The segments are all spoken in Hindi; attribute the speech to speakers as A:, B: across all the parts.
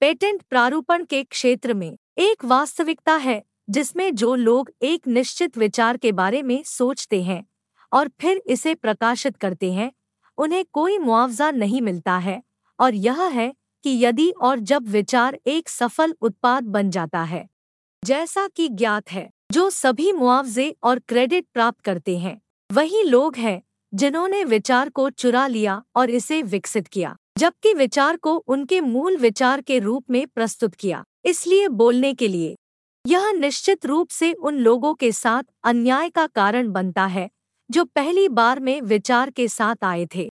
A: पेटेंट प्रारूपण के क्षेत्र में एक वास्तविकता है, जिसमें जो लोग एक निश्चित विचार के बारे में सोचते हैं और फिर इसे प्रकाशित करते हैं, उन्हें कोई मुआवजा नहीं मिलता है और यह है कि यदि और जब विचार एक सफल उत्पाद बन जाता है, जैसा कि ज्ञात है, जो सभी मुआवजे और क्रेडिट प्राप्त करते हैं, वही लोग हैं जिन्होंने विचार को चुरा लिया और इसे विकसित किया। जबकि विचार को उनके मूल विचार के रूप में प्रस्तुत किया, इसलिए बोलने के लिए। यह निश्चित रूप से उन लोगों के साथ अन्याय का कारण बनता है, जो पहली बार में विचार के साथ आए थे।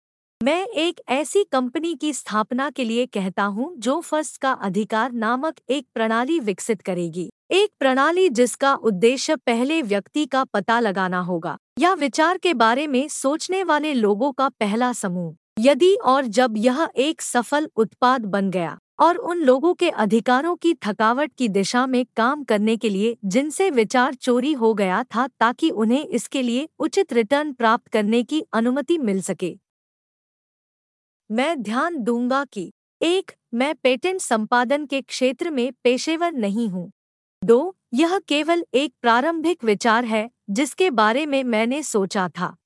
A: मैं एक ऐसी कंपनी की स्थापना के लिए कहता हूँ जो फ़र्स्ट का अधिकार नामक एक प्रणाली विकसित करेगी। एक प्रणाली जिसका उद्देश्य पहले व्यक्ति का पता लगाना होगा, या विचार के बारे में सोचने वाले लोगों का पहला समूह। यदि और जब यह एक सफल उत्पाद बन गया, और उन लोगों के अधिकारों की थकावट की दिशा में काम करने के लिए जिनसे विचार चोरी हो गया था ताकि उन्हें इसके लिए उचित रिटर्न प्राप्त करने की अनुमति मिल सके। मैं ध्यान दूँगा कि, एक, मैं पेटेंट संपादन के क्षेत्र में पेशेवर नहीं हूँ। दो, यह केवल एक प्रारंभिक विचार है, जिसके बारे में मैंने सोचा था।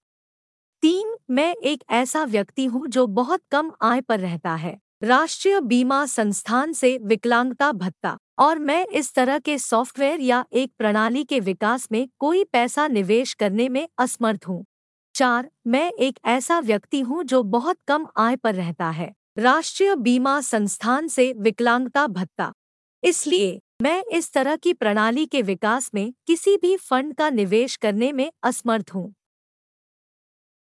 A: तीन मैं एक ऐसा व्यक्ति हूँ जो बहुत कम आय पर रहता है। राष्ट्रीय बीमा संस्थान से विकलांगता भत्ता और मैं इस तरह के सॉफ्टवेयर या एक प्रणाली के विकास में कोई पैसा निवेश करने में असमर्थ हूँ। चार, मैं एक ऐसा व्यक्ति हूँ जो बहुत कम आय पर रहता है। राष्ट्रीय बीमा संस्थान से विकलांगता भत्ता। इसलिए, मैं इस तरह की प्रणाली के विकास में किसी भी फंड का निवेश करने में असमर्थ हूँ।